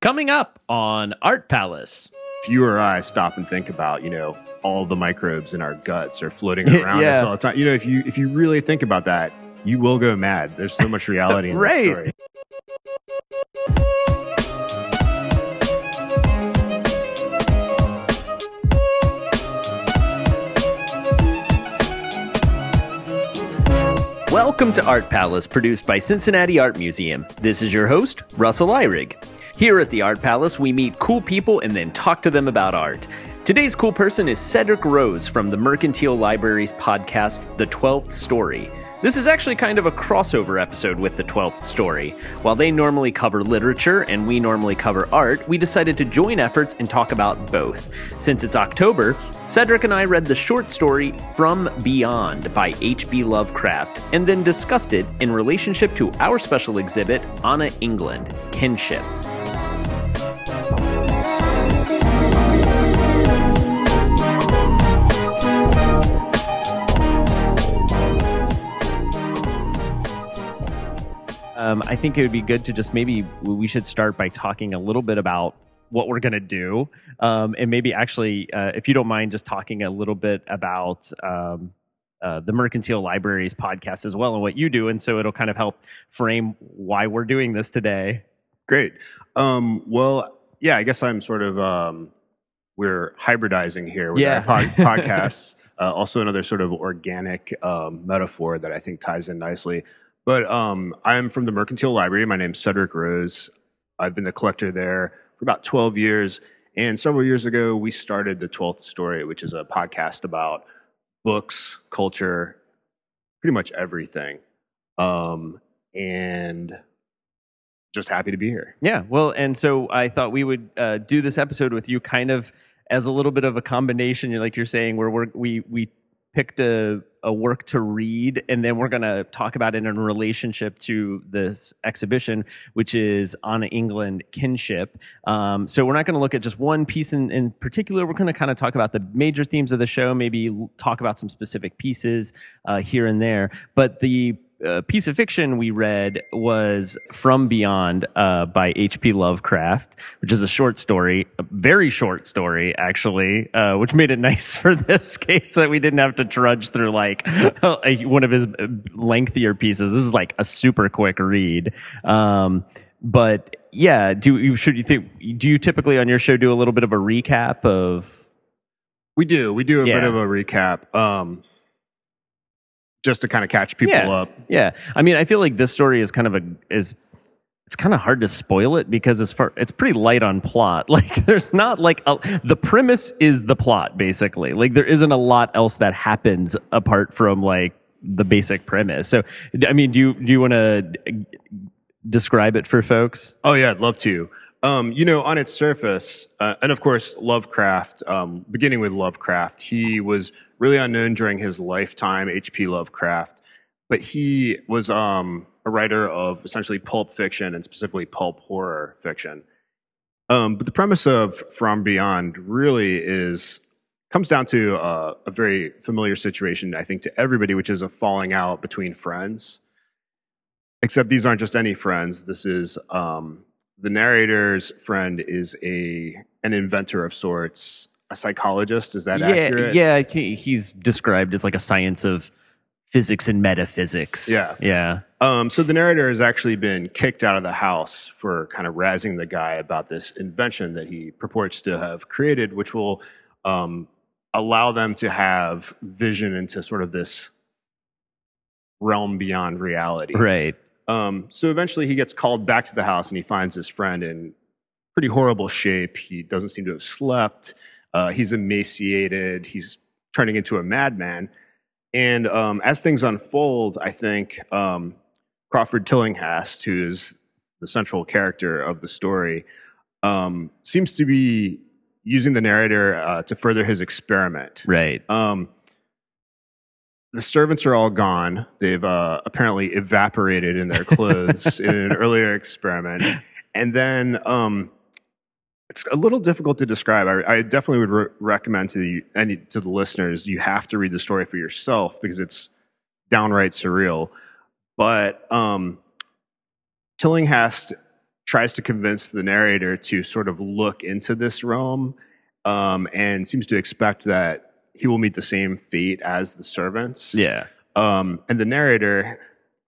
Coming up on Art Palace. If you or I stop and think about, you know, all the microbes in our guts are floating around Yeah. us all the time. You know, if you if you really think about that, you will go mad. There's so much reality in Right. this story. Welcome to Art Palace, produced by Cincinnati Art Museum. This is your host, Russell Ihrig. Here at the Art Palace, we meet cool people and then talk to them about art. Today's cool person is Cedric Rose from the Mercantile Library's podcast, The Twelfth Story. This is actually kind of a crossover episode with The Twelfth Story. While they normally cover literature and we normally cover art, we decided to join efforts and talk about both. Since it's October, Cedric and I read the short story From Beyond by H.P. Lovecraft and then discussed it in relationship to our special exhibit, Anna England Kinship. Um, I think it would be good to just maybe we should start by talking a little bit about what we're going to do, um, and maybe actually, uh, if you don't mind, just talking a little bit about um, uh, the Mercantile Libraries podcast as well and what you do, and so it'll kind of help frame why we're doing this today. Great. Um, well, yeah, I guess I'm sort of um, we're hybridizing here with Yeah. our pod- podcasts. Uh, also, another sort of organic um, metaphor that I think ties in nicely. But um, I'm from the Mercantile Library. My name's Cedric Rose. I've been the collector there for about 12 years. And several years ago, we started the 12th Story, which is a podcast about books, culture, pretty much everything. Um, and just happy to be here. Yeah, well, and so I thought we would uh, do this episode with you, kind of as a little bit of a combination, like you're saying, where we're, we we picked a a work to read, and then we're going to talk about it in relationship to this exhibition, which is Anna England Kinship. Um, so we're not going to look at just one piece in, in particular. We're going to kind of talk about the major themes of the show, maybe talk about some specific pieces uh, here and there. But the uh, piece of fiction we read was From Beyond uh, by H.P. Lovecraft, which is a short story, a very short story, actually, uh, which made it nice for this case that we didn't have to trudge through like one of his uh, lengthier pieces. This is like a super quick read. Um, but yeah, do you should you think do you typically on your show do a little bit of a recap of We do. We do a bit of a recap. Um, just to kind of catch people yeah. up. Yeah, I mean, I feel like this story is kind of a is it's kind of hard to spoil it because it's far it's pretty light on plot. Like there's not like a, the premise is the plot basically. Like there isn't a lot else that happens apart from like the basic premise. So I mean, do you do you want to describe it for folks? Oh yeah, I'd love to. Um, you know, on its surface, uh, and of course, Lovecraft. Um, beginning with Lovecraft, he was really unknown during his lifetime. H.P. Lovecraft, but he was um, a writer of essentially pulp fiction and specifically pulp horror fiction. Um, but the premise of From Beyond really is comes down to uh, a very familiar situation, I think, to everybody, which is a falling out between friends. Except these aren't just any friends. This is um, the narrator's friend is a an inventor of sorts, a psychologist. Is that yeah, accurate? yeah. He's described as like a science of physics and metaphysics. Yeah. yeah. Um, so the narrator has actually been kicked out of the house for kind of razzing the guy about this invention that he purports to have created, which will um, allow them to have vision into sort of this realm beyond reality. Right. Um, so eventually he gets called back to the house and he finds his friend in pretty horrible shape. He doesn't seem to have slept. Uh, he's emaciated. He's turning into a madman. And um, as things unfold, I think um, Crawford Tillinghast, who is the central character of the story, um, seems to be using the narrator uh, to further his experiment. Right. Um, the servants are all gone. They've uh, apparently evaporated in their clothes in an earlier experiment. And then um, it's a little difficult to describe. I, I definitely would re- recommend to the, any, to the listeners, you have to read the story for yourself because it's downright surreal. But um, Tillinghast tries to convince the narrator to sort of look into this realm um, and seems to expect that he will meet the same fate as the servants. Yeah. Um, and the narrator,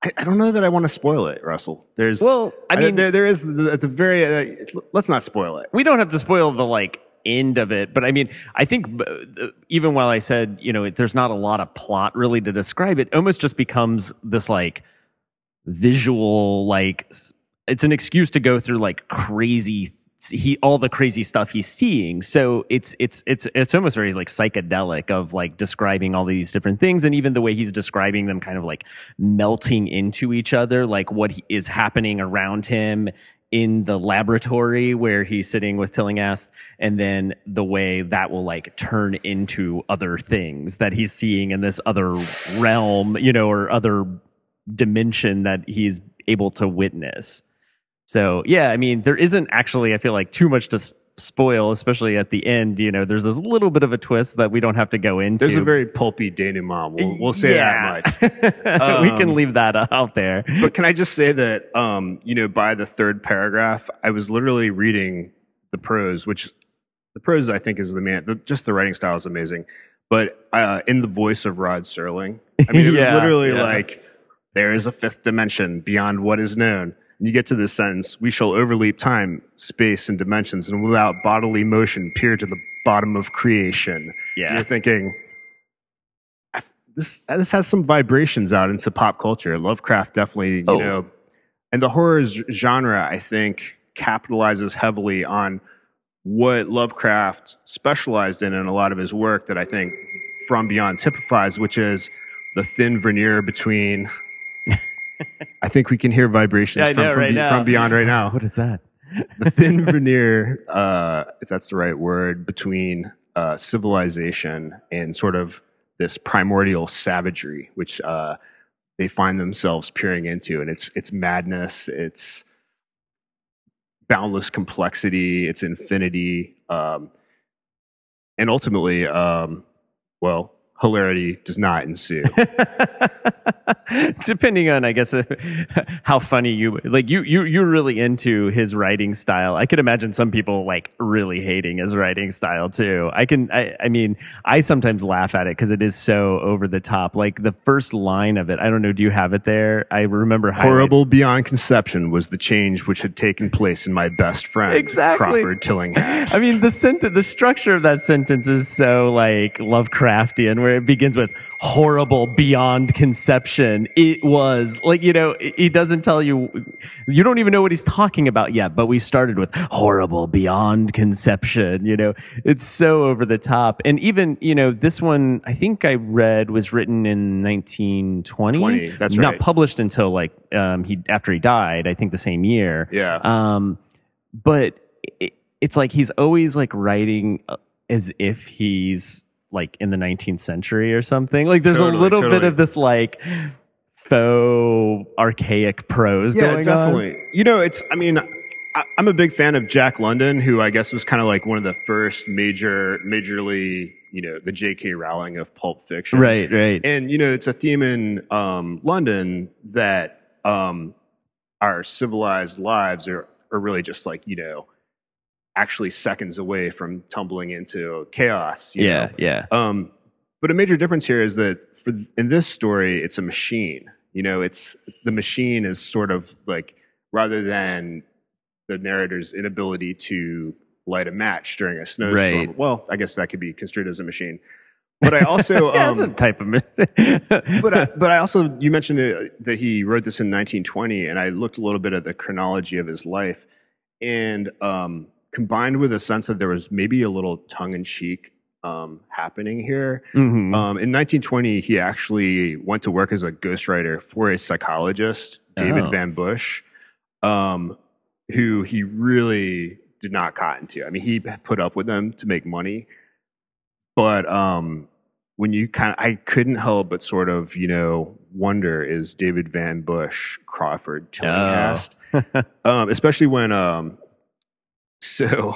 I, I don't know that I want to spoil it, Russell. There's, Well, I mean- there, there is the, at the very, uh, let's not spoil it. we don't have to spoil the like end of it but i mean i think uh, even while i said you know there's not a lot of plot really to describe it almost just becomes this like visual like it's an excuse to go through like crazy he all the crazy stuff he's seeing so it's it's it's it's almost very like psychedelic of like describing all these different things and even the way he's describing them kind of like melting into each other like what is happening around him in the laboratory where he's sitting with Tillinghast, and then the way that will like turn into other things that he's seeing in this other realm, you know, or other dimension that he's able to witness. So yeah, I mean, there isn't actually, I feel like, too much to s- spoil, especially at the end. You know, there's this little bit of a twist that we don't have to go into. There's a very pulpy denouement. We'll, we'll say Yeah. that much. we can leave that out there. but can I just say that, um, you know, by the third paragraph, I was literally reading the prose, which the prose I think is the man, the, just the writing style is amazing. But uh, in the voice of Rod Serling, I mean, it was Yeah, literally yeah. like, there is a fifth dimension beyond what is known. You get to this sentence, we shall overleap time, space, and dimensions, and without bodily motion peer to the bottom of creation. Yeah. You're thinking, this this has some vibrations out into pop culture. Lovecraft definitely, you Oh. know, and the horror genre, I think, capitalizes heavily on what Lovecraft specialized in in a lot of his work that I think From Beyond typifies, which is the thin veneer between. I think we can hear vibrations Yeah, from, know from, right be- from beyond right now. What is that? the thin veneer, uh, if that's the right word, between uh, civilization and sort of this primordial savagery, which uh, they find themselves peering into, and it's it's madness, it's boundless complexity, it's infinity, um, and ultimately, um, well, hilarity does not ensue. Depending on, I guess, how funny you like, you you you're really into his writing style. I could imagine some people like really hating his writing style too. I can, I, I mean, I sometimes laugh at it because it is so over the top. Like the first line of it, I don't know. Do you have it there? I remember Horrible beyond conception was the change which had taken place in my best friend, Exactly. Crawford Tillinghast. I mean, the sentence, the structure of that sentence is so like Lovecraftian, where it begins with horrible beyond conception. It was like, you know, he doesn't tell you, you don't even know what he's talking about yet, but we started with horrible beyond conception. You know, it's so over the top. And even, you know, this one, I think I read was written in 1920. 20, that's Not right. published until like, um, he, after he died, I think the same year. Yeah. Um, but it, it's like he's always like writing uh, as if he's like in the 19th century or something. Like there's Totally, a little bit of this like faux archaic prose going on. yeah, going definitely. You know, it's, I mean, I, I'm a big fan of Jack London, who I guess was kind of like one of the first major, majorly, you know, the J.K. Rowling of pulp fiction. Right, right. And, you know, it's a theme in um, London that um, our civilized lives are, are really just like, you know, actually seconds away from tumbling into chaos. you yeah, know? yeah. Um, but a major difference here is that for in this story, it's a machine. You know, it's, it's the machine is sort of like rather than the narrator's inability to light a match during a snowstorm. Right. Well, I guess that could be construed as a machine. But I also yeah, um, it's a type of. but I, but I also you mentioned uh, that he wrote this in 1920, and I looked a little bit at the chronology of his life, and um, combined with a sense that there was maybe a little tongue in cheek um, happening here. Mhm. Um, in 1920, he actually went to work as a ghostwriter for a psychologist, David Oh. Van Bush, um, who he really did not cotton to. I mean, he put up with them to make money, but um, when you kind of, I couldn't help but sort of, you know, wonder is David Van Bush Crawford Tillinghast, um, especially when, um, so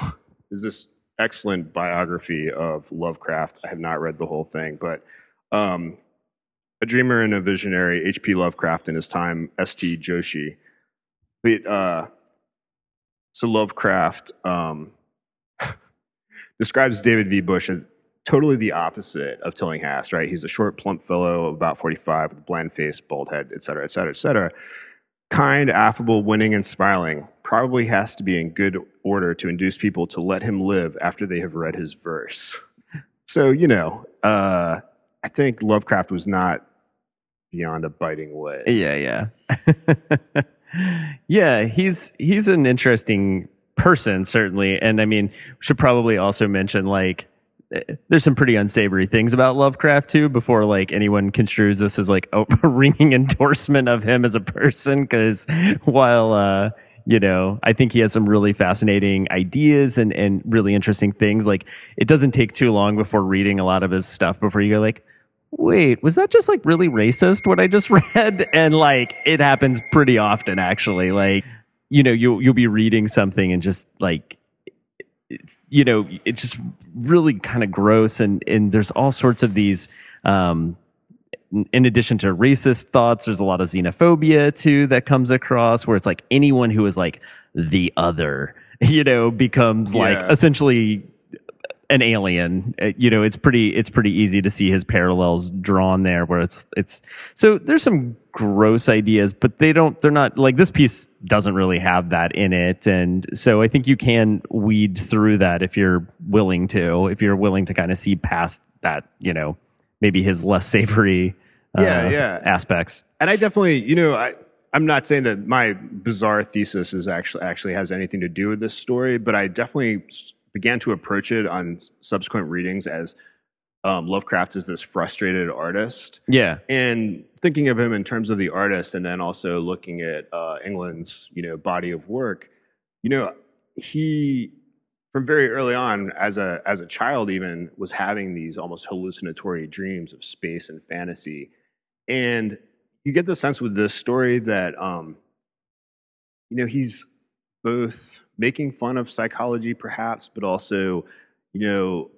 there's this excellent biography of Lovecraft. I have not read the whole thing, but um, a dreamer and a visionary, H.P. Lovecraft in his time, S.T. Joshi. But uh, So Lovecraft um, describes David V. Bush as totally the opposite of Tillinghast, right? He's a short, plump fellow, about 45, with a bland face, bald head, et cetera, et cetera, et cetera. Kind, affable, winning, and smiling. Probably has to be in good order to induce people to let him live after they have read his verse. So, you know, uh, I think Lovecraft was not beyond a biting wit. Yeah, yeah. yeah, he's he's an interesting person certainly and I mean, should probably also mention like there's some pretty unsavory things about Lovecraft too before like anyone construes this as like a ringing endorsement of him as a person cuz while uh you know, I think he has some really fascinating ideas and and really interesting things like it doesn't take too long before reading a lot of his stuff before you go like wait, was that just like really racist what I just read? And like it happens pretty often actually. Like, you know, you you'll be reading something and just like it's you know, it's just really kind of gross. And and there's all sorts of these um in addition to racist thoughts, there's a lot of xenophobia too that comes across where it's like anyone who is like the other, you know, becomes like essentially an alien. Uh, You know, it's pretty it's pretty easy to see his parallels drawn there where it's it's so there's some gross ideas, but they don't they're not like this piece doesn't really have that in it. And so I think you can weed through that if you're willing to, if you're willing to kind of see past that, you know, maybe his less savory uh, Yeah, yeah. aspects. and I definitely, you know, I, I'm not saying that my bizarre thesis is actually actually has anything to do with this story, but I definitely began to approach it on subsequent readings as um, Lovecraft is this frustrated artist, Yeah. and thinking of him in terms of the artist, and then also looking at uh, England's, you know, body of work. You know, he from very early on, as a as a child, even was having these almost hallucinatory dreams of space and fantasy, and you get the sense with this story that um, you know he's both making fun of psychology, perhaps, but also you know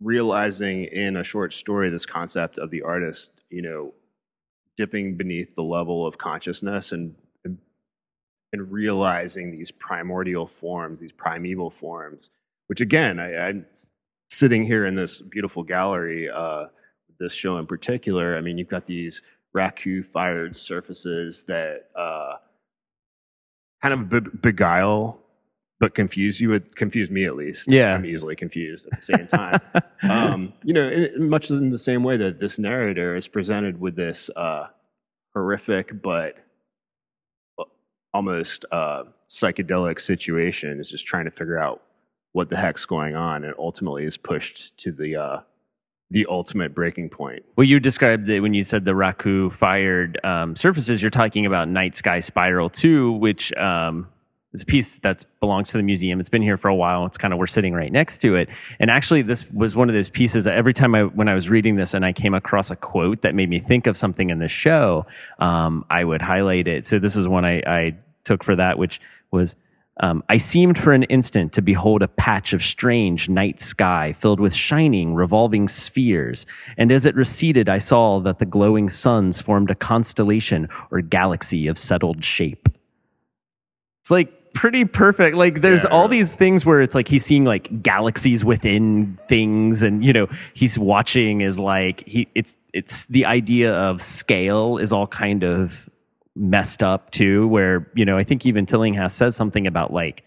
realizing in a short story this concept of the artist, you know, dipping beneath the level of consciousness and and, realizing these primordial forms, these primeval forms, which again, I, I'm sitting here in this beautiful gallery, uh, this show in particular. I mean, you've got these raku fired surfaces that uh, kind of be- beguile but confuse you would confuse me at least Yeah. i'm easily confused at the same time um, you know in, much in the same way that this narrator is presented with this uh, horrific but almost uh, psychedelic situation is just trying to figure out what the heck's going on and ultimately is pushed to the uh, the ultimate breaking point Well, you described it when you said the Raku fired um, surfaces. You're talking about Night Sky Spiral 2, which um, is a piece that belongs to the museum. It's been here for a while. It's kind of we're sitting right next to it. And actually, this was one of those pieces. That every time I when I was reading this and I came across a quote that made me think of something in the show, um, I would highlight it. So this is one I, I took for that, which was. Um, I seemed for an instant to behold a patch of strange night sky filled with shining, revolving spheres, and as it receded, I saw that the glowing suns formed a constellation or galaxy of settled shape. It's like pretty perfect. Like there's Yeah. all these things where it's like he's seeing like galaxies within things, and you know he's watching is like he it's it's the idea of scale is all kind of messed up too. Where you know I think even Tillinghast says something about like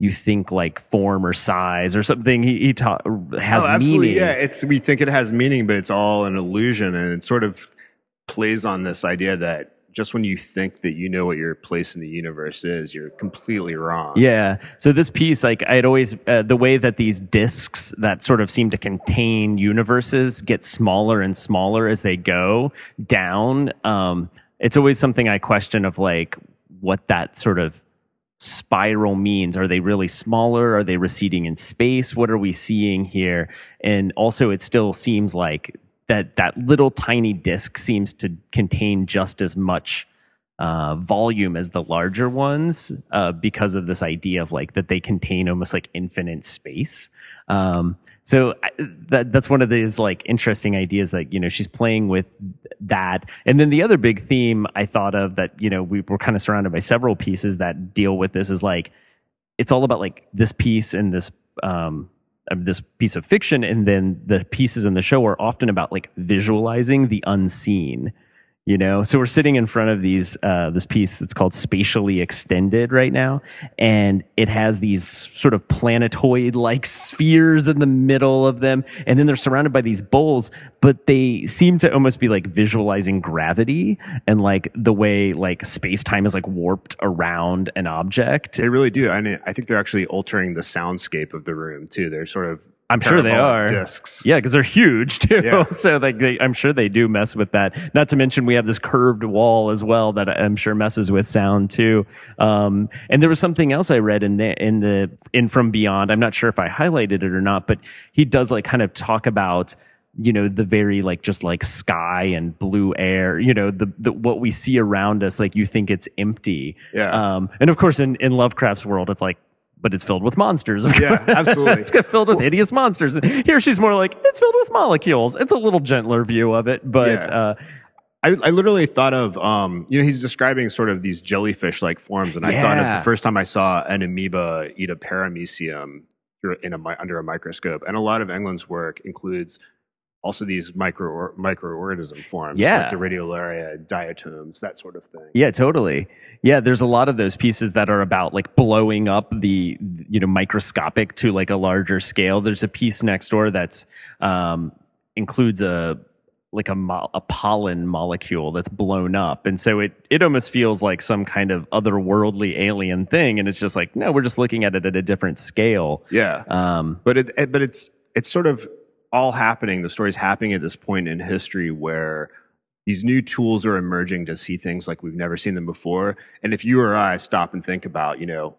you think like form or size or something. He he ta- has oh, absolutely meaning. yeah it's we think it has meaning but it's all an illusion and it sort of plays on this idea that just when you think that you know what your place in the universe is you're completely wrong Yeah. So this piece, like I'd always, uh, the way that these discs that sort of seem to contain universes get smaller and smaller as they go down. Um, it's always something I question of like what that sort of spiral means. Are they really smaller? Are they receding in space? What are we seeing here? And also, it still seems like that that little tiny disc seems to contain just as much uh, volume as the larger ones uh, because of this idea of like that they contain almost like infinite space. Um, so that that's one of these like interesting ideas that you know she's playing with that, and then the other big theme I thought of that you know we were kind of surrounded by several pieces that deal with this is like it's all about like this piece and this um this piece of fiction. And then the pieces in the show are often about like visualizing the unseen you know so we're sitting in front of these uh, this piece that's called spatially extended right now and it has these sort of planetoid like spheres in the middle of them and then they're surrounded by these bowls but they seem to almost be like visualizing gravity and like the way like space time is like warped around an object They really do. I mean, I think they're actually altering the soundscape of the room too. They're sort of I'm sure they are. discs. Yeah, because they're huge too. Yeah. So like they, I'm sure they do mess with that. Not to mention we have this curved wall as well that I'm sure messes with sound too. Um, and there was something else I read in the in the in From Beyond. I'm not sure if I highlighted it or not, but he does like kind of talk about you know the very like just like sky and blue air you know the, the what we see around us like you think it's empty Yeah. um and of course in in lovecraft's world it's like but it's filled with monsters Yeah, absolutely. it's filled with hideous monsters. And here she's more like it's filled with molecules. It's a little gentler view of it, but Yeah. uh, I, I literally thought of, um, you know, he's describing sort of these jellyfish like forms. And I thought of the first time I saw an amoeba eat a paramecium in a, under a microscope. And a lot of England's work includes also these micro microorganism forms, Yeah. like the radiolaria, diatoms, that sort of thing. yeah, totally. Yeah, there's a lot of those pieces that are about like blowing up the you know microscopic to like a larger scale. There's a piece next door that's um, includes a like a, mo- a pollen molecule that's blown up, and so it it almost feels like some kind of otherworldly alien thing. And it's just like no, we're just looking at it at a different scale. Yeah. Um, but it, it but it's it's sort of all happening the story's happening at this point in history where these new tools are emerging to see things like we've never seen them before. And if you or i stop and think about you know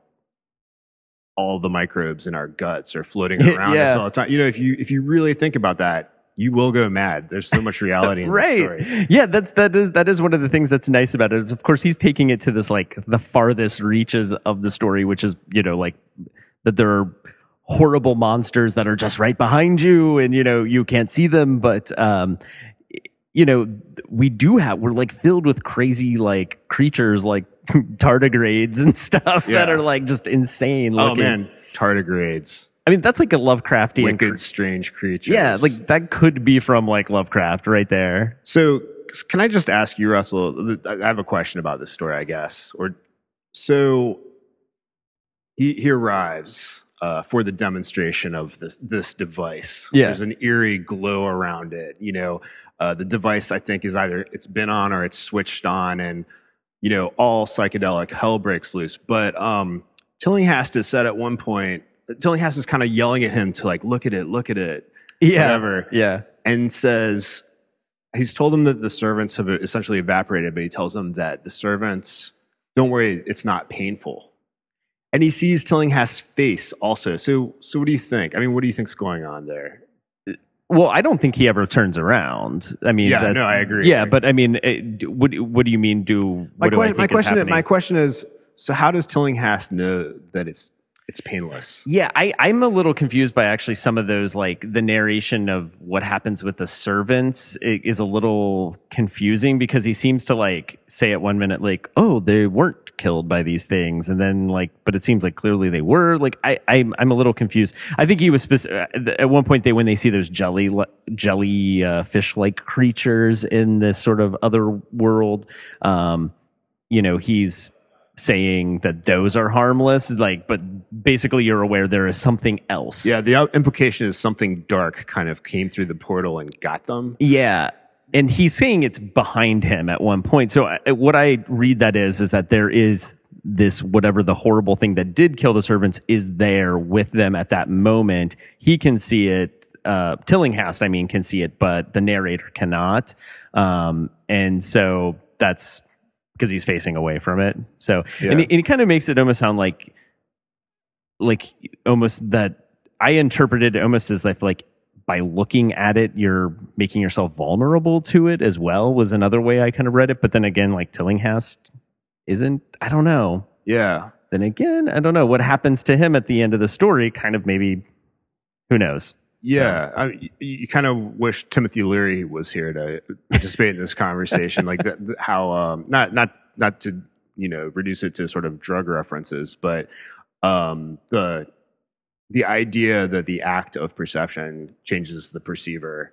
all the microbes in our guts are floating around us all the time you know if you if you really think about that you will go mad. There's so much reality in the story. Right yeah that's that is that is one of the things that's nice about it is of course he's taking it to this like the farthest reaches of the story which is you know like that there are horrible monsters that are just right behind you and you know you can't see them but um you know we do have we're like filled with crazy like creatures like tardigrades and stuff that are like just insane oh man tardigrades i mean that's like a lovecraftian wicked cre- strange creature. yeah like that could be from like lovecraft right there So, can I just ask you, Russell? I have a question about this story, I guess. Or so he, he arrives uh, for the demonstration of this this device. Yeah. there's an eerie glow around it. You know, uh, the device I think is either it's been on or it's switched on, and you know, all psychedelic hell breaks loose. But um, Tillinghast has said at one point, Tillinghast is kind of yelling at him to like, look at it, look at it yeah Whatever. yeah and says he's told him that the servants have essentially evaporated, but he tells them that the servants don't worry, it's not painful. And he sees Tillinghast's face also. So, so what do you think? I mean, what do you think's going on there? Well, I don't think he ever turns around. I mean, Yeah, that's, no, I agree. Yeah, but I mean, it, what what do you mean? Do My, what do my question, happening? my question is: so how does Tillinghast know that it's it's painless? Yeah, I, I'm a little confused by actually some of those, like the narration of what happens with the servants is a little confusing because he seems to like say at one minute, like, oh, they weren't killed by these things. And then like, but it seems like clearly they were like, I, I'm, I'm a little confused. I think he was speci- at one point they, when they see those jelly, jelly, uh, fish like creatures in this sort of other world, um, you know, he's saying that those are harmless like but basically you're aware there is something else. Yeah, the implication is something dark kind of came through the portal and got them. yeah and he's saying it's behind him at one point. So I, what i read that is is that there is this whatever the horrible thing that did kill the servants is there with them at that moment. He can see it uh tillinghast i mean can see it but the narrator cannot. Um and so that's because he's facing away from it so Yeah. and, it, and it kind of makes it almost sound like like almost that I interpreted it almost as if like by looking at it, you're making yourself vulnerable to it as well was another way I kind of read it. But then again, like Tillinghast isn't, I don't know. Yeah, Then again, I don't know what happens to him at the end of the story. Kind of maybe, who knows? Yeah, I, you, you kind of wish Timothy Leary was here to participate in this conversation, like that- how um, not not not to you know reduce it to sort of drug references, but um, the the idea that the act of perception changes the perceiver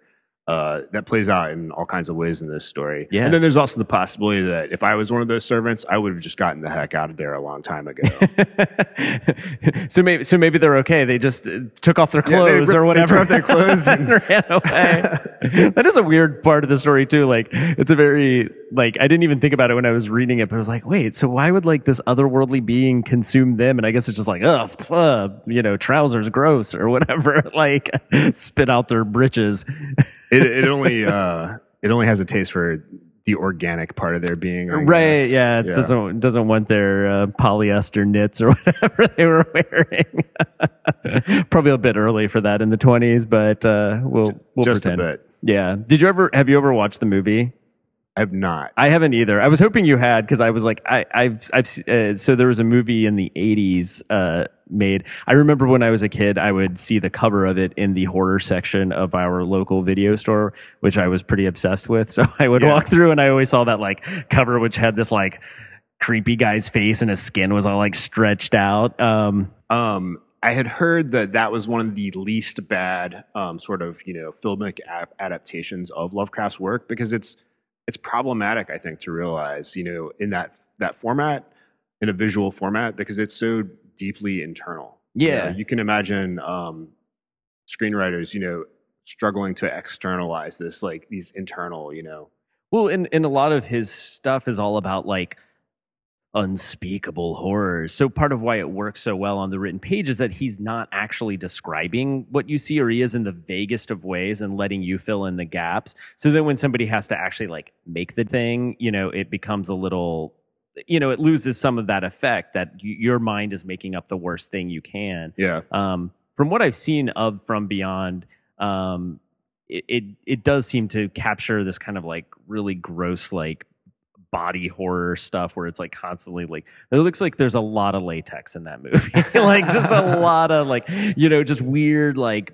uh, that plays out in all kinds of ways in this story. Yeah. And then there's also the possibility that if I was one of those servants, I would have just gotten the heck out of there a long time ago. so maybe so maybe they're okay. They just uh, took off their Yeah, clothes ripped- or whatever. took off their clothes and ran away. that is a weird part of the story too. Like it's a very like I didn't even think about it when I was reading it, but I was like, wait, so why would like this otherworldly being consume them? And I guess it's just like, ugh, uh, you know, trousers gross or whatever. like spit out their britches. It, it only uh, it only has a taste for the organic part of their being. Right. guess. Yeah. It doesn't doesn't want their uh, polyester knits or whatever they were wearing. Probably a bit early for that in the twenties, but uh, we'll we'll Just pretend. a bit. Yeah. Did you ever have you ever watched the movie? I have not. I haven't either. I was hoping you had because I was like, I, I've, I've, uh, so there was a movie in the '80s uh, made. I remember when I was a kid, I would see the cover of it in the horror section of our local video store, which I was pretty obsessed with. So I would Yeah. walk through and I always saw that like cover, which had this like creepy guy's face and his skin was all like stretched out. Um, Um, I had heard that that was one of the least bad um, sort of you know filmic ap- adaptations of Lovecraft's work because it's it's problematic. I think to realize you know in that that format in a visual format because it's so deeply internal. You Yeah. know, you can imagine um, screenwriters you know struggling to externalize this like these internal you know Well, and, and a lot of his stuff is all about like unspeakable horrors. So part of why it works so well on the written page is that he's not actually describing what you see, or he is in the vaguest of ways and letting you fill in the gaps. So then when somebody has to actually like make the thing, you know, it becomes a little you know, it loses some of that effect that y- your mind is making up the worst thing you can. Yeah. Um, from what I've seen of From Beyond, um, it, it it does seem to capture this kind of like really gross like body horror stuff where it's like constantly like it looks like there's a lot of latex in that movie. Like just a lot of like you know just weird like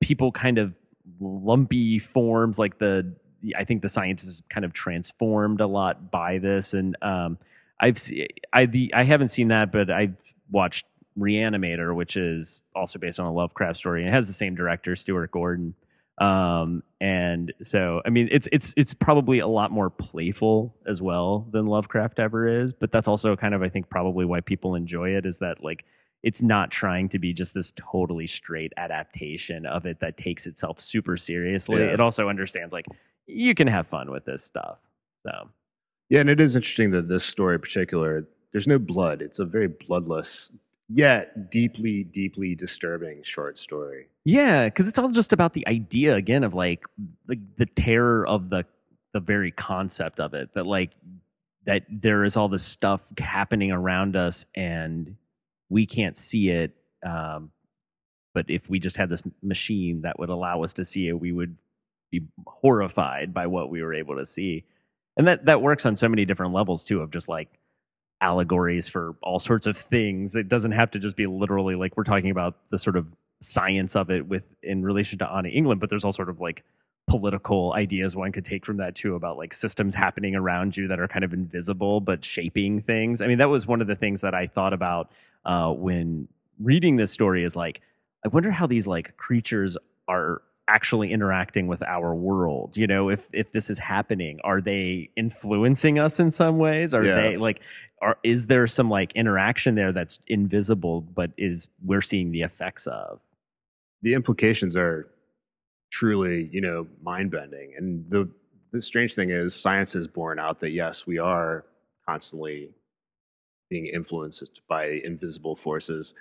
people kind of lumpy forms like the i think the scientists kind of transformed a lot by this and um i've se- i the i haven't seen that but i've watched reanimator which is also based on a lovecraft story and it has the same director stuart gordon. Um and so i mean it's it's it's probably a lot more playful as well than lovecraft ever is but that's also kind of i think probably why people enjoy it is that like it's not trying to be just this totally straight adaptation of it that takes itself super seriously. Yeah. it also understands like you can have fun with this stuff so Yeah, and it is interesting that this story in particular, there's no blood. It's a very bloodless, yet deeply, deeply disturbing short story. Yeah, because it's all just about the idea again of like the the terror of the the very concept of it that like that there is all this stuff happening around us and we can't see it. Um, but if we just had this machine that would allow us to see it, we would be horrified by what we were able to see. And that that works on so many different levels too, of just like allegories for all sorts of things. It doesn't have to just be literally like we're talking about the sort of science of it with in relation to Anna England, but there's all sort of like political ideas one could take from that too about like systems happening around you that are kind of invisible but shaping things. I mean, that was one of the things that I thought about uh, when reading this story is like, I wonder how these like creatures are actually interacting with our world you know if if this is happening are they influencing us in some ways are Yeah. they like are is there some like interaction there that's invisible but is we're seeing the effects of The implications are truly, you know, mind bending. And the the strange thing is, science has borne out that yes, we are constantly being influenced by invisible forces.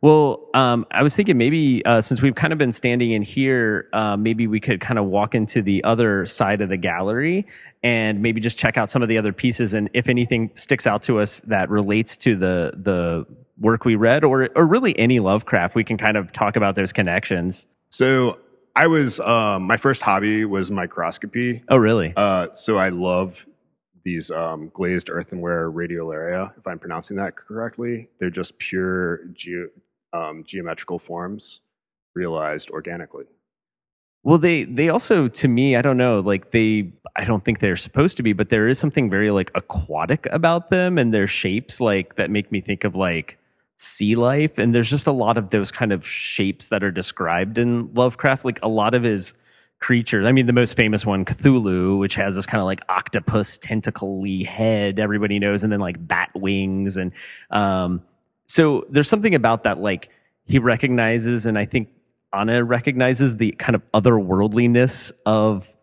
Well, um, I was thinking maybe uh, since we've kind of been standing in here, uh, maybe we could kind of walk into the other side of the gallery and maybe just check out some of the other pieces, and if anything sticks out to us that relates to the the work we read, or or really any Lovecraft, we can kind of talk about those connections. So I was um, my first hobby was microscopy. Oh, really? Uh, so I love these um, glazed earthenware radiolaria, if I'm pronouncing that correctly. They're just pure geo- um, geometrical forms realized organically. Well, they they also to me, I don't know, like they I don't think they're supposed to be, but there is something very like aquatic about them and their shapes like that make me think of like sea life. And there's just a lot of those kind of shapes that are described in Lovecraft. Like a lot of his creatures. I mean, the most famous one, Cthulhu, which has this kind of like octopus tentacly head, everybody knows, and then like bat wings. And um, so there's something about that, like he recognizes, and I think Anna recognizes the kind of otherworldliness of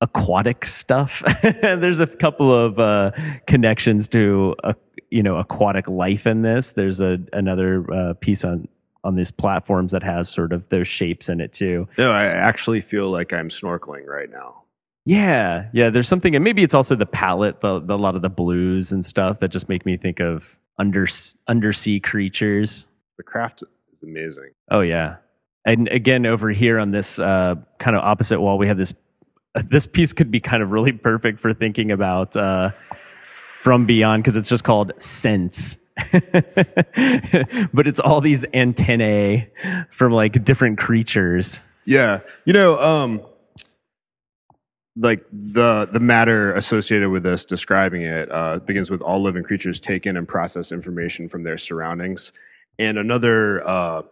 aquatic stuff. There's a couple of uh, connections to uh, you know aquatic life in this. There's a another uh, piece on on these platforms that has sort of those shapes in it too. No, I actually feel like I'm snorkeling right now. Yeah, yeah. There's something, and maybe it's also the palette, the, the, a lot of the blues and stuff that just make me think of under undersea creatures. The craft is amazing. Oh yeah, and again over here on this uh, kind of opposite wall, we have this. This piece could be kind of really perfect for thinking about uh, from beyond because it's just called sense. but it's all these antennae from like different creatures. Yeah, you know, um, like the the matter associated with this, describing it, uh, begins with all living creatures take in and process information from their surroundings. And another uh,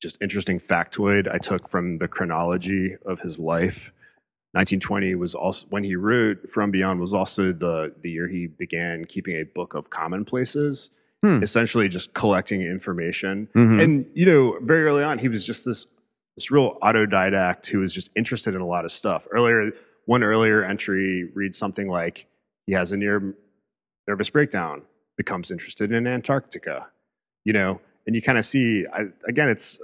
just interesting factoid I took from the chronology of his life. 1920 was also when he wrote From Beyond was also the the year he began keeping a book of commonplaces, hmm. essentially just collecting information. Mm-hmm. And you know, very early on, he was just this this real autodidact who was just interested in a lot of stuff. Earlier one earlier entry reads something like he has a near nervous breakdown, becomes interested in Antarctica, you know, and you kind of see, I, again, it's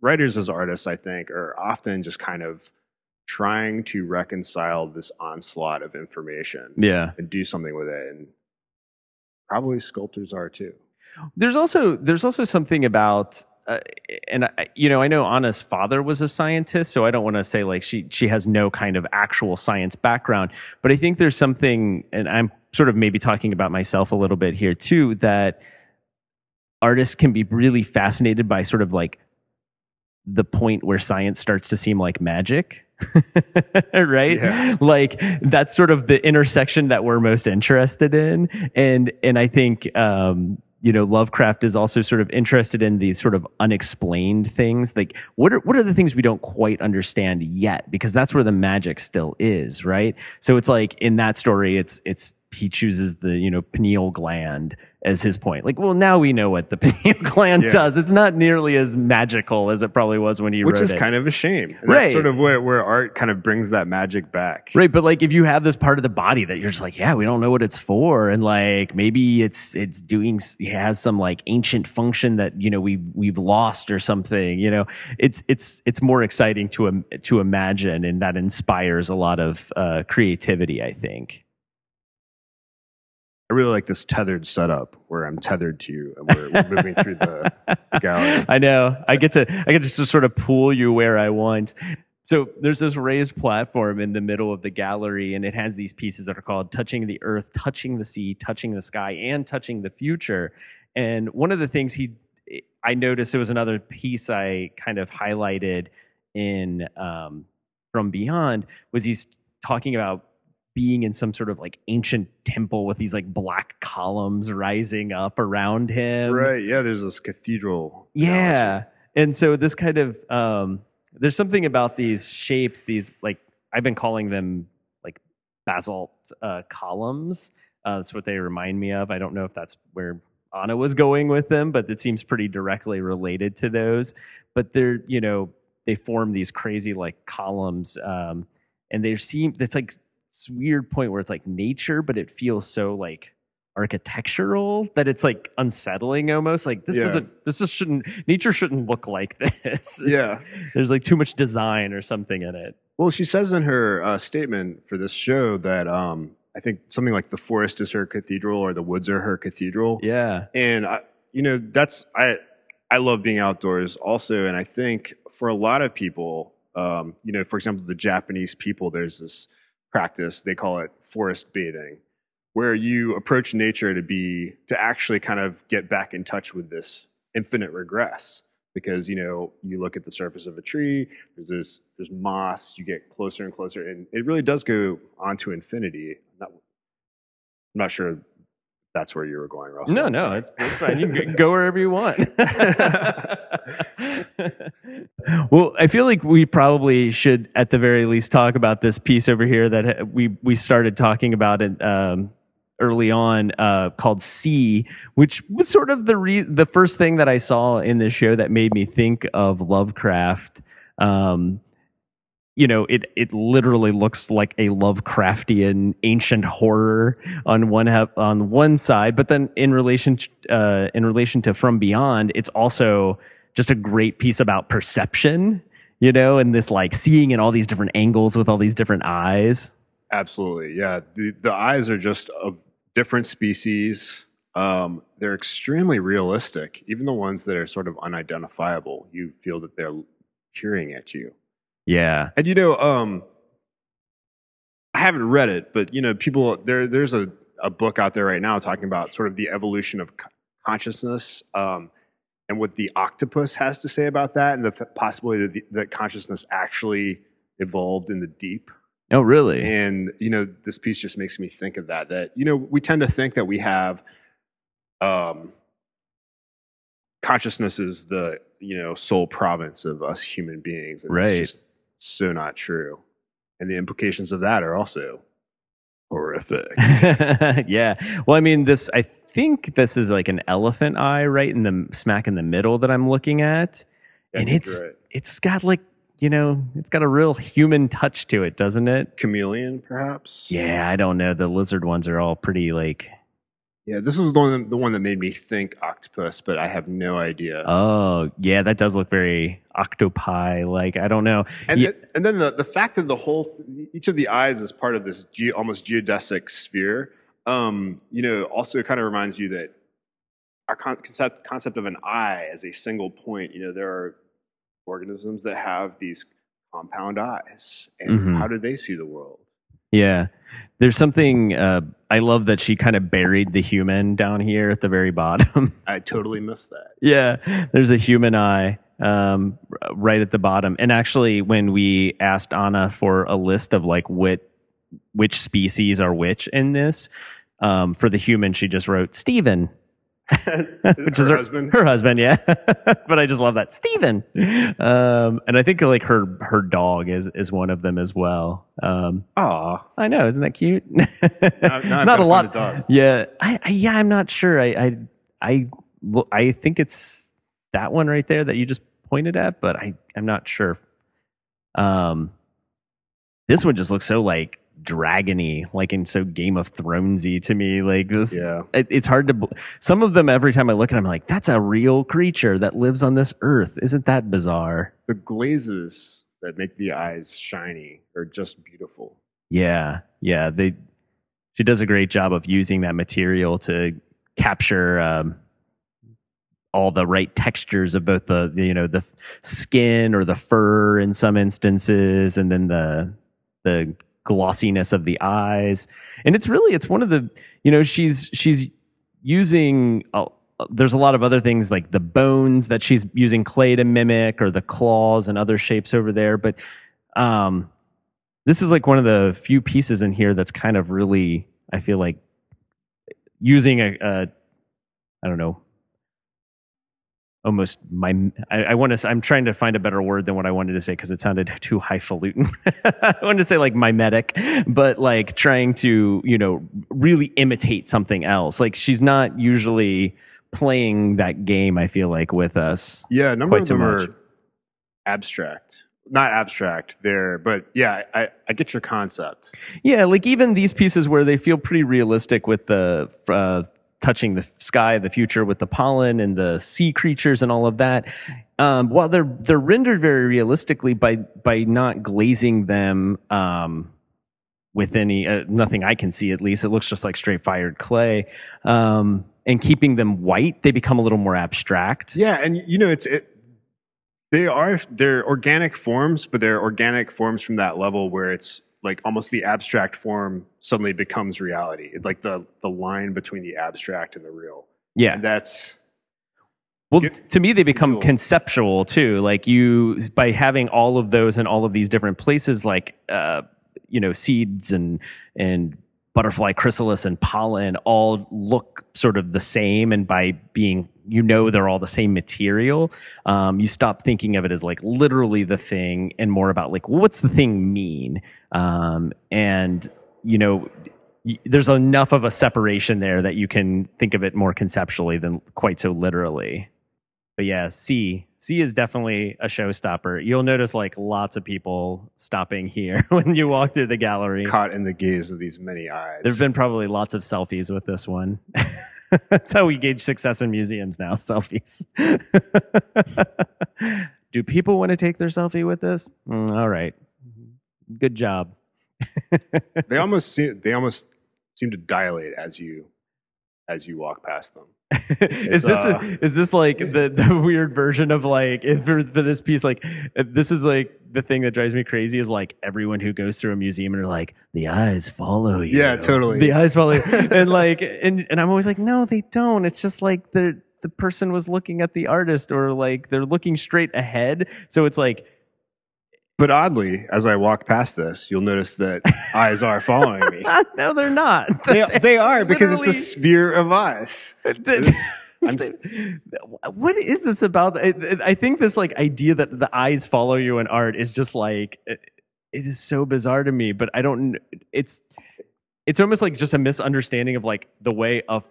writers as artists, I think, are often just kind of trying to reconcile this onslaught of information yeah. and do something with it. And probably sculptors are too. There's also, there's also something about uh, and I, you know, I know Anna's father was a scientist, so I don't want to say like she she has no kind of actual science background, but I think there's something, and I'm sort of maybe talking about myself a little bit here too, that artists can be really fascinated by sort of like the point where science starts to seem like magic. right yeah. like that's sort of the intersection that we're most interested in and and i think um you know, Lovecraft is also sort of interested in these sort of unexplained things. Like, what are what are the things we don't quite understand yet? Because that's where the magic still is, right? So it's like in that story, it's it's he chooses the you know pineal gland as his point. Like, well, now we know what the pineal gland yeah. does. It's not nearly as magical as it probably was when he Which wrote it. Which is kind of a shame. And right. That's sort of where, where art kind of brings that magic back. Right. But like, if you have this part of the body that you're just like, yeah, we don't know what it's for. And like, maybe it's, it's doing, it has some like ancient function that, you know, we've, we've lost or something, you know, it's, it's, it's more exciting to, to imagine and that inspires a lot of, uh, creativity, I think. I really like this tethered setup where I'm tethered to you and we're, we're moving through the, gallery. I know. I get to I get to sort of pull you where I want. So there's this raised platform in the middle of the gallery, and it has these pieces that are called "Touching the Earth," "Touching the Sea," "Touching the Sky," and "Touching the Future." And one of the things he, I noticed it was another piece I kind of highlighted in um, from Beyond was he's talking about being in some sort of like ancient temple with these like black columns rising up around him. Right. Yeah. There's this cathedral. Yeah. Analogy. And so this kind of, um, there's something about these shapes, these like, I've been calling them like basalt uh, columns. Uh, that's what they remind me of. I don't know if that's where Anna was going with them, but it seems pretty directly related to those. But they're, you know, they form these crazy like columns. Um, and they seem, it's like weird point where it's like nature, but it feels so like architectural that it's like unsettling almost. Like this yeah. isn't this is shouldn't nature shouldn't look like this. It's, yeah. there's like too much design or something in it. Well she says in her uh, statement for this show that um i think something like the forest is her cathedral or the woods are her cathedral. Yeah. And I, you know that's i i love being outdoors also and i think for a lot of people um you know for example the japanese people there's this practice. They call it forest bathing, where you approach nature to be, to actually kind of get back in touch with this infinite regress. Because, you know, you look at the surface of a tree, there's this, there's moss, you get closer and closer, and it really does go on to infinity. I'm not, I'm not sure that's where you were going, Russell. No, I'm no, it's, it's fine. You can go wherever you want. well, I feel like we probably should, at the very least, talk about this piece over here that we we started talking about it um, early on, uh, called "C," which was sort of the re- the first thing that I saw in this show that made me think of Lovecraft. Um, you know, it it literally looks like a Lovecraftian ancient horror on one hap- on one side, but then in relation to, uh, in relation to From Beyond, it's also just a great piece about perception. You know, and this like seeing in all these different angles with all these different eyes. Absolutely. Yeah. The, the eyes are just a different species. Um, they're extremely realistic. Even the ones that are sort of unidentifiable, you feel that they're peering at you. Yeah, And you know, um, I haven't read it, but you know, people there. There's a, a book out there right now talking about sort of the evolution of consciousness um, and what the octopus has to say about that, and the f- possibility that, the, that consciousness actually evolved in the deep. Oh, really? And you know, this piece just makes me think of that. That you know, we tend to think that we have um, consciousness is the you know sole province of us human beings, and Right. it's just so not true. And the implications of that are also horrific. yeah. Well, I mean, this. I think this is like an elephant eye, right in the smack in the middle that I'm looking at, I and it's, right. it's got like you know, it's got a real human touch to it, doesn't it? chameleon, perhaps. Yeah, I don't know. The lizard ones are all pretty like. Yeah. This was the one, the one that made me think octopus, but I have no idea. Oh, yeah, that does look very octopi like. I don't know. And, Yeah, then, and then the, the fact that the whole th- each of the eyes is part of this ge- almost geodesic sphere, um, you know, also kind of reminds you that our con- concept concept of an eye as a single point. You know, there are organisms that have these compound eyes, and Mhm. how do they see the world? Yeah. There's something. Uh, I love that she kind of buried the human down here at the very bottom. I totally missed that. Yeah, there's a human eye um, right at the bottom. And actually, when we asked Anna for a list of like what which species are which in this, um, for the human, she just wrote Stephen, which is her her husband. Her husband, yeah. but I just love that Stephen. Um, and I think like her her dog is is one of them as well. Um, Aw, I know, isn't that cute? now I've not a lot. dog. Yeah, I, I yeah, I'm not sure. I I I I think it's that one right there that you just pointed at, but I I'm not sure. Um, this one just looks so like dragony, like and so Game of Thronesy to me. Like this, yeah. it, it's hard to. Some of them, every time I look at them, I'm like, that's a real creature that lives on this earth. Isn't that bizarre? The glazes that make the eyes shiny are just beautiful. Yeah, yeah. They she does a great job of using that material to capture um, all the right textures of both the, the, you know the skin or the fur in some instances, and then the the glossiness of the eyes. And it's really it's one of the you know she's she's using. Uh, there's a lot of other things like the bones that she's using clay to mimic, or the claws and other shapes over there, but. Um, this is like one of the few pieces in here that's kind of really i feel like using a, a i don't know almost my i, I want to i'm trying to find a better word than what i wanted to say because it sounded too highfalutin i wanted to say like mimetic but like trying to you know really imitate something else like she's not usually playing that game i feel like with us Yeah, a number of them much. are abstract. Not abstract, there, but yeah, I, I get your concept. Yeah, like even these pieces where they feel pretty realistic with the uh, touching the sky, the future with the pollen and the sea creatures and all of that. Um, while they're they're rendered very realistically by by not glazing them um, with any uh, nothing I can see at least. It looks just like straight fired clay. Um, and keeping them white, they become a little more abstract. Yeah, and you know, it's it. They are they're organic forms, but they're organic forms from that level where it's like almost the abstract form suddenly becomes reality. It, like the the line between the abstract and the real. Yeah. And that's Well, to me, they become Cool. conceptual too. Like you, by having all of those in all of these different places, like uh, you know, seeds and and butterfly chrysalis and pollen all look sort of the same and by being you know they're all the same material um, you stop thinking of it as like literally the thing and more about like well, what's the thing mean? Um, and you know there's enough of a separation there that you can think of it more conceptually than quite so literally. But yeah, C C is definitely a showstopper. You'll notice like lots of people stopping here when you walk through the gallery. Caught in the gaze of these many eyes. There've been probably lots of selfies with this one. That's how we gauge success in museums now. Selfies. Do people want to take their selfie with this? Mm, all right. Good job. they almost seem they almost seem to dilate as you as you walk past them. is this uh, a, is this like the, the weird version of like if for, for this piece like this is like the thing that drives me crazy is like everyone who goes through a museum and are like the eyes follow you. Yeah, totally. the It's- eyes follow you. And like and and I'm always like no they don't. It's just like the the person was looking at the artist or like they're looking straight ahead. So it's like But oddly, as I walk past this, you'll notice that eyes are following me. no they're not They, they are because it's a sphere of eyes. What is this about? I, I think this like idea that the eyes follow you in art is just like it, it is so bizarre to me. But I don't. It's it's almost like just a misunderstanding of like the way of.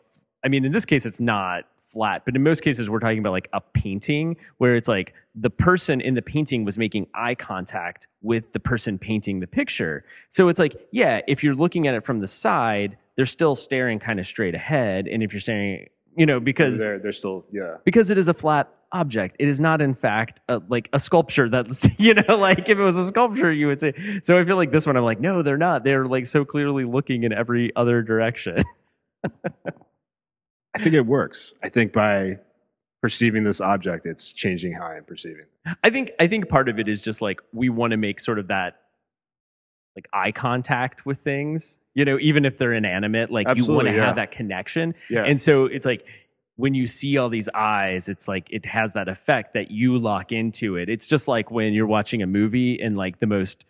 I mean, in this case, it's not flat, but in most cases, we're talking about like a painting where it's like the person in the painting was making eye contact with the person painting the picture. So it's like, yeah, if you're looking at it from the side, they're still staring kind of straight ahead, and if you're staring, you know, because they're they're still yeah. because it is a flat object. It is not, in fact, a, like a sculpture. That's you know, like if it was a sculpture, you would say. So I feel like this one, I'm like, no, they're not. They're like so clearly looking in every other direction. I think it works. I think by perceiving this object, it's changing how I'm perceiving. I think I think part of it is just like we want to make sort of that like eye contact with things. You know, even if they're inanimate, like you want to yeah. have that connection. Yeah. And so it's like when you see all these eyes, it's like it has that effect that you lock into it. It's just like when you're watching a movie and like the most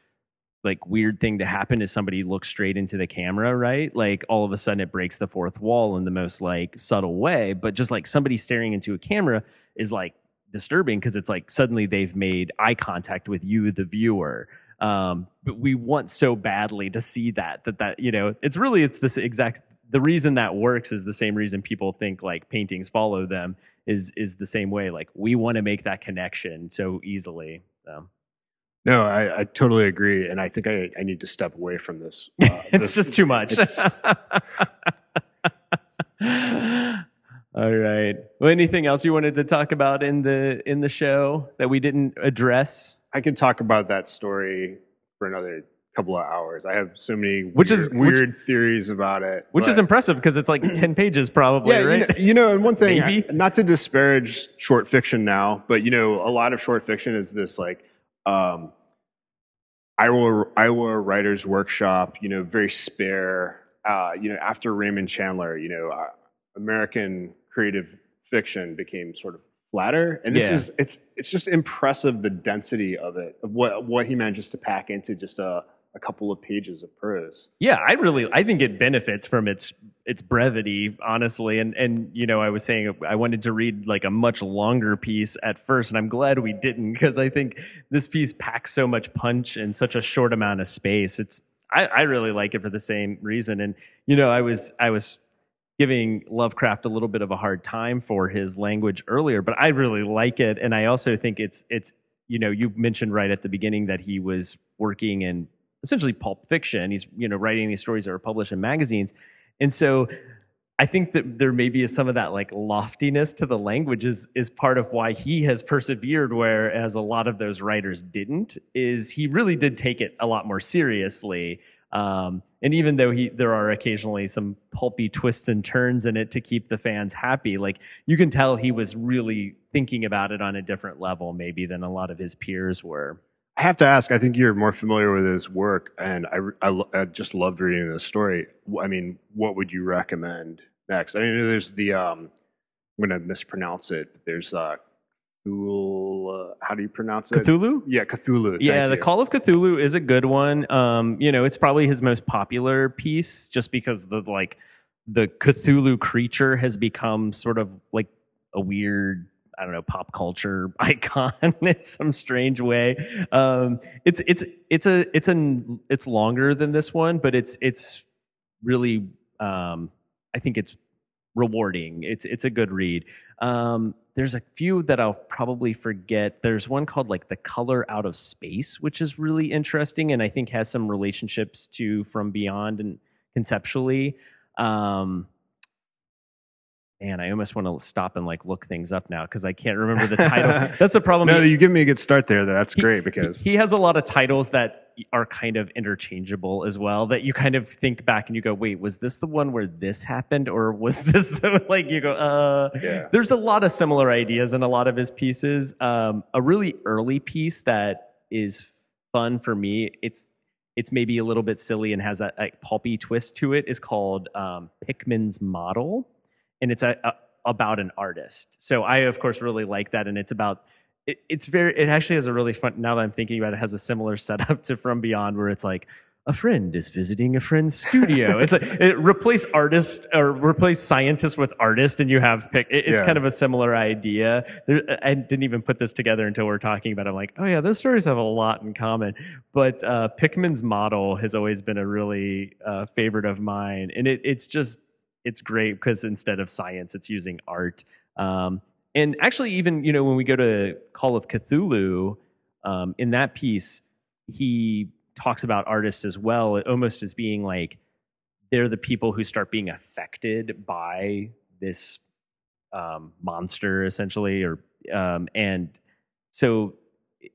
like weird thing to happen is somebody looks straight into the camera, right? Like all of a sudden it breaks the fourth wall in the most like subtle way, but just like somebody staring into a camera is like disturbing because it's like suddenly they've made eye contact with you, the viewer. Um, but we want so badly to see that that that you know it's really it's this exact the reason that works is the same reason people think like paintings follow them is is the same way like we want to make that connection so easily. So. No, I, I totally agree, and I think I, I need to step away from this. Uh, it's this- just too much. All right. Well, anything else you wanted to talk about in the in the show that we didn't address? I could talk about that story for another couple of hours. I have so many Which is- weird, which- weird theories about it, Which is impressive because it's like ten pages, probably, yeah, right? you, know, you know, and one thing. I- not to disparage short fiction now, but you know, a lot of short fiction is this like um, Iowa Iowa Writers Workshop. You know, very spare. Uh, you know, after Raymond Chandler, you know, uh, American creative fiction became sort of flatter, and this Yeah. is it's it's just impressive the density of it of what what he manages to pack into just a a couple of pages of prose. Yeah, I really I think it benefits from its its brevity, honestly. And and you know, I was saying I wanted to read like a much longer piece at first, and I'm glad we didn't because I think this piece packs so much punch in such a short amount of space. It's I, I really like it for the same reason. And you know, I was I was giving Lovecraft a little bit of a hard time for his language earlier, but I really like it, and I also think it's it's you know you mentioned right at the beginning that he was working in essentially pulp fiction. He's you know writing these stories that are published in magazines, and so I think that there maybe is some of that like loftiness to the language is is part of why he has persevered, whereas a lot of those writers didn't. Is he really did take it a lot more seriously. Um, and even though he, there are occasionally some pulpy twists and turns in it to keep the fans happy, like you can tell he was really thinking about it on a different level, maybe than a lot of his peers were. I have to ask. I think you're more familiar with his work, and I, I, I just loved reading this story. I mean, what would you recommend next? I mean, there's the um, I'm going to mispronounce it. There's uh, Cthulhu. How do you pronounce it? Cthulhu? Yeah, Cthulhu. yeah, the you. Call of Cthulhu is a good one. Um, you know, it's probably his most popular piece, just because the like the Cthulhu creature has become sort of like a weird. I don't know, pop culture icon in some strange way. Um, it's it's it's a it's an it's longer than this one, but it's it's really um, I think it's rewarding. It's it's a good read. Um, there's a few that I'll probably forget. There's one called like The Color Out of Space, which is really interesting and I think has some relationships to From Beyond and conceptually. Um, man, I almost want to stop and like look things up now because I can't remember the title. That's the problem. No, He- you give me a good start there. That's great because he has a lot of titles that are kind of interchangeable as well that you kind of think back and you go wait was this the one where this happened or was this the like you go uh Yeah. there's a lot of similar ideas in a lot of his pieces um a really early piece that is fun for me it's it's maybe a little bit silly and has that like, pulpy twist to it is called um, Pickman's model and it's a, a, about an artist. So I, of course, really like that, and it's about. It, it's very. It actually has a really fun. Now that I'm thinking about it, it has a similar setup to From Beyond, where it's like a friend is visiting a friend's studio. it's like it replace artist or replace scientist with artist, and you have pick. It, it's Yeah. kind of a similar idea. There, I didn't even put this together until we're talking about. it. I'm like, oh yeah, those stories have a lot in common. But uh, Pickman's model has always been a really uh, favorite of mine, and it, it's just it's great because instead of science, it's using art. Um, and actually, even you know when we go to Call of Cthulhu, um, in that piece, he talks about artists as well, almost as being like they're the people who start being affected by this um, monster, essentially, or um, and so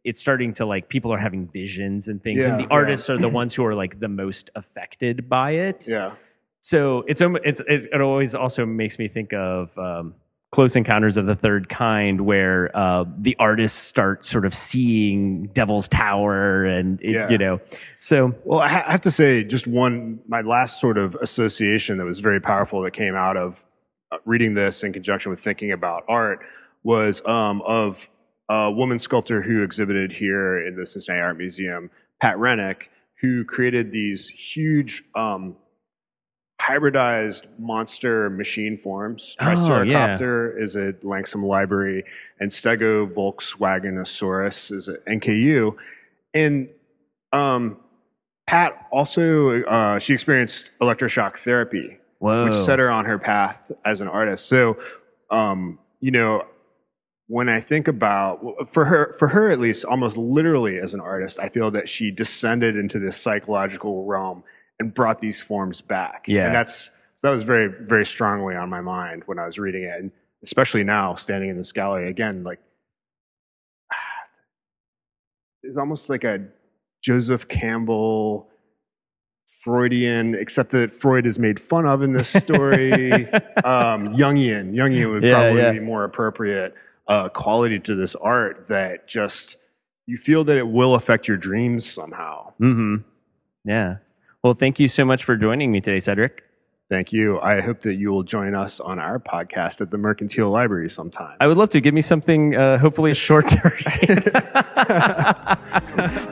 it's starting to like people are having visions and things, and Yeah, the yeah. artists are the ones who are like the most affected by it yeah, so it's it's it, always also makes me think of um, Close Encounters of the Third Kind, where uh, the artists start sort of seeing Devil's Tower, and it, Yeah. you know, so Well, I ha- I have to say, just one, my last sort of association that was very powerful that came out of uh, reading this in conjunction with thinking about art was um, of a woman sculptor who exhibited here in the Cincinnati Art Museum, Pat Rennick, who created these huge um, hybridized monster machine forms. Oh, yeah. Is at Langsam Library, and Stego Volkswagenosaurus is at NKU. And um, Pat also uh, she experienced electroshock therapy, whoa, which set her on her path as an artist. So, um, you know, when I think about for her, for her at least, almost literally as an artist, I feel that she descended into this psychological realm and brought these forms back. Yeah. and that's so that was very very strongly on my mind when I was reading it, and especially now standing in this gallery again, like it's almost like a Joseph Campbell Freudian, except that Freud is made fun of in this story. um, Jungian, Jungian would Yeah, probably yeah. be more appropriate uh, quality to this art that just you feel that it will affect your dreams somehow. Mm-hmm. yeah. Well, thank you so much for joining me today, Cedric. Thank you. I hope that you will join us on our podcast at the Mercantile Library sometime. I would love to give me something, uh, hopefully short to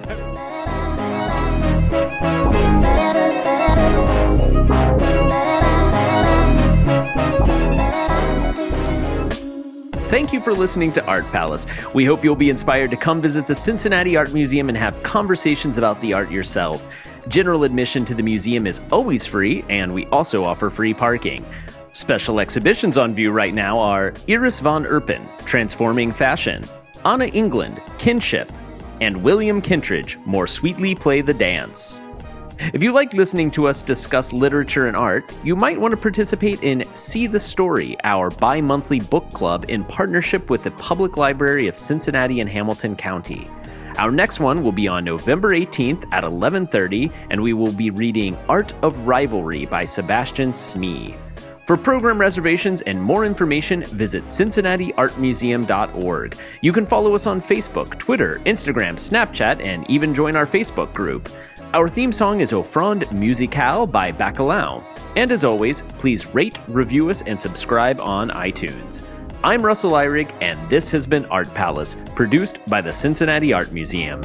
Thank you for listening to Art Palace. We hope you'll be inspired to come visit the Cincinnati Art Museum and have conversations about the art yourself. General admission to the museum is always free, and we also offer free parking. Special exhibitions on view right now are Iris van Herpen, Transforming Fashion, Anna England, Kinship, and William Kentridge, More Sweetly Play the Dance. If you like listening to us discuss literature and art, you might want to participate in See the Story, our bi monthly book club in partnership with the Public Library of Cincinnati and Hamilton County. Our next one will be on November 18th at 11:30 and we will be reading Art of Rivalry by Sebastian Smee. For program reservations and more information, visit cincinnatiartmuseum.org. You can follow us on Facebook, Twitter, Instagram, Snapchat, and even join our Facebook group. Our theme song is Offrande Musicale by Bacalao. And as always, please rate, review us, and subscribe on iTunes. I'm Russell Ihrig, and this has been Art Palace, produced by the Cincinnati Art Museum.